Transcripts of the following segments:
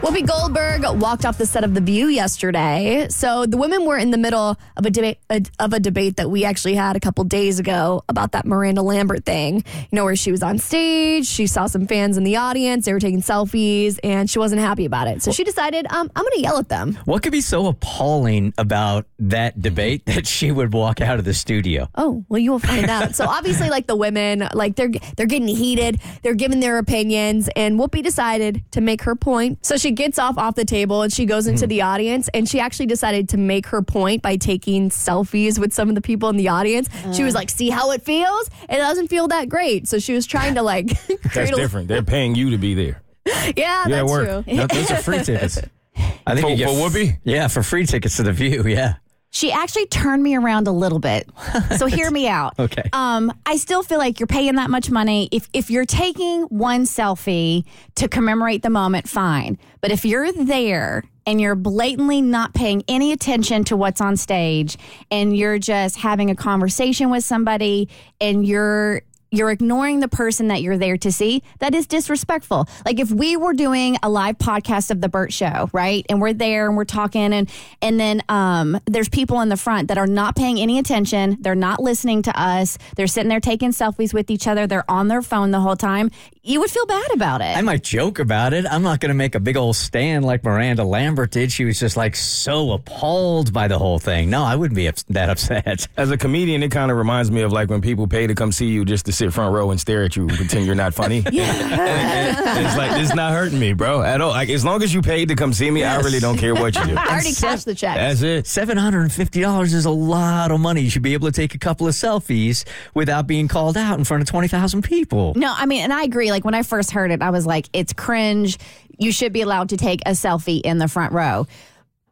Whoopi Goldberg walked off the set of The View yesterday. So the women were in the middle of a debate of a debate that we actually had a couple days ago about that Miranda Lambert thing. You know, where she was on stage, she saw some fans in the audience, they were taking selfies, and she wasn't happy about it. So she decided, um, I'm going to yell at them. What could be so appalling about that debate that she would walk out of the studio? Oh, well, you will find out. So obviously, like the women, like they're they're getting heated, they're giving their opinions, and Whoopi decided to make her point. So she gets off off the table and she goes into hmm. the audience, and she actually decided to make her point by taking selfies with some of the people in the audience. She was uh. like, "See how it feels? It doesn't feel that great." So she was trying to like. That's create different. They're paying you to be there. Yeah, Yeah, that's work. true. No, those are free tickets. I think For- you get for Whoopi? Yeah, for free tickets to the view. Yeah. She actually turned me around a little bit. So hear me out. Okay. Um, I still feel like you're paying that much money. If if you're taking one selfie to commemorate the moment, fine. But if you're there and you're blatantly not paying any attention to what's on stage and you're just having a conversation with somebody and you're you're ignoring the person that you're there to see. That is disrespectful. Like if we were doing a live podcast of the Burt Show, right, and we're there and we're talking, and and then um, there's people in the front that are not paying any attention. They're not listening to us. They're sitting there taking selfies with each other. They're on their phone the whole time. You would feel bad about it. I might joke about it. I'm not going to make a big old stand like Miranda Lambert did. She was just like so appalled by the whole thing. No, I wouldn't be that upset. As a comedian, it kind of reminds me of like when people pay to come see you just to sit front row and stare at you and pretend you're not funny. yeah. it's like, it's not hurting me, bro, at all. Like, as long as you paid to come see me, I really don't care what you do. I already cashed the check. That's it. $750 is a lot of money. You should be able to take a couple of selfies without being called out in front of 20,000 people. No, I mean, and I agree. Like when I first heard it, I was like, it's cringe. You should be allowed to take a selfie in the front row.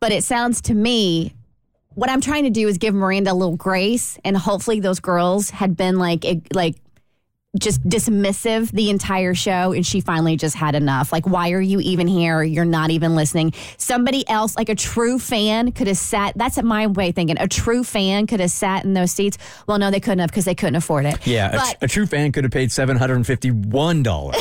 But it sounds to me, what I'm trying to do is give Miranda a little grace, and hopefully those girls had been like, like, just dismissive the entire show and she finally just had enough. Like why are you even here? You're not even listening. Somebody else like a true fan could have sat that's my way of thinking. A true fan could have sat in those seats. Well no they couldn't have because they couldn't afford it. Yeah, a, But- a true fan could have paid $751.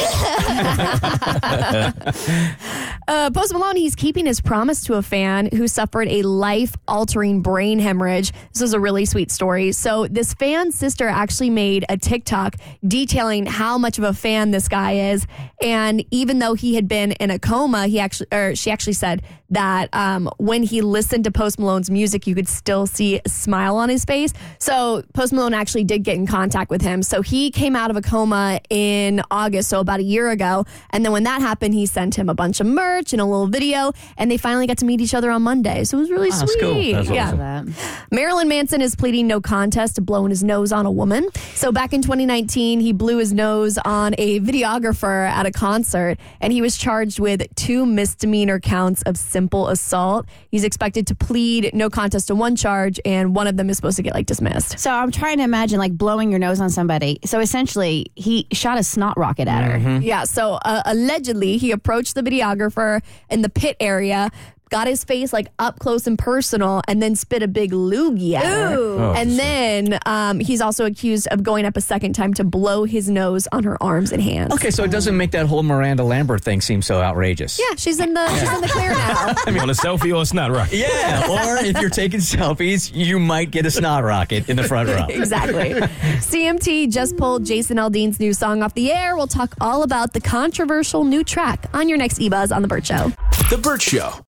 Uh, Post Malone, he's keeping his promise to a fan who suffered a life altering brain hemorrhage. This is a really sweet story. So, this fan's sister actually made a TikTok detailing how much of a fan this guy is. And even though he had been in a coma, he actually, or she actually said that um, when he listened to Post Malone's music, you could still see a smile on his face. So, Post Malone actually did get in contact with him. So, he came out of a coma in August, so about a year ago. And then when that happened, he sent him a bunch of merch and a little video, and they finally got to meet each other on Monday. So it was really Oh, that's sweet. cool. That's yeah. awesome. Marilyn Manson is pleading no contest to blowing his nose on a woman. So back in 2019, he blew his nose on a videographer at a concert, and he was charged with two misdemeanor counts of simple assault. He's expected to plead no contest to one charge, and one of them is supposed to get like dismissed. So I'm trying to imagine like blowing your nose on somebody. So essentially, he shot a snot rocket at her. Yeah, so uh, allegedly he approached the videographer in the pit area, got his face like up close and personal, and then spit a big loogie at her. Oh, and then um, he's also accused of going up a second time to blow his nose on her arms and hands. Okay, so it doesn't make that whole Miranda Lambert thing seem so outrageous. Yeah, she's in the she's in the clear now. I mean, on a selfie or a snot rocket. Yeah, or if you're taking selfies, you might get a snot rocket in the front row. exactly. CMT just pulled Jason Aldean's new song off the air. We'll talk all about the controversial new track on your next eBuzz on the Burt Show. The Burt Show.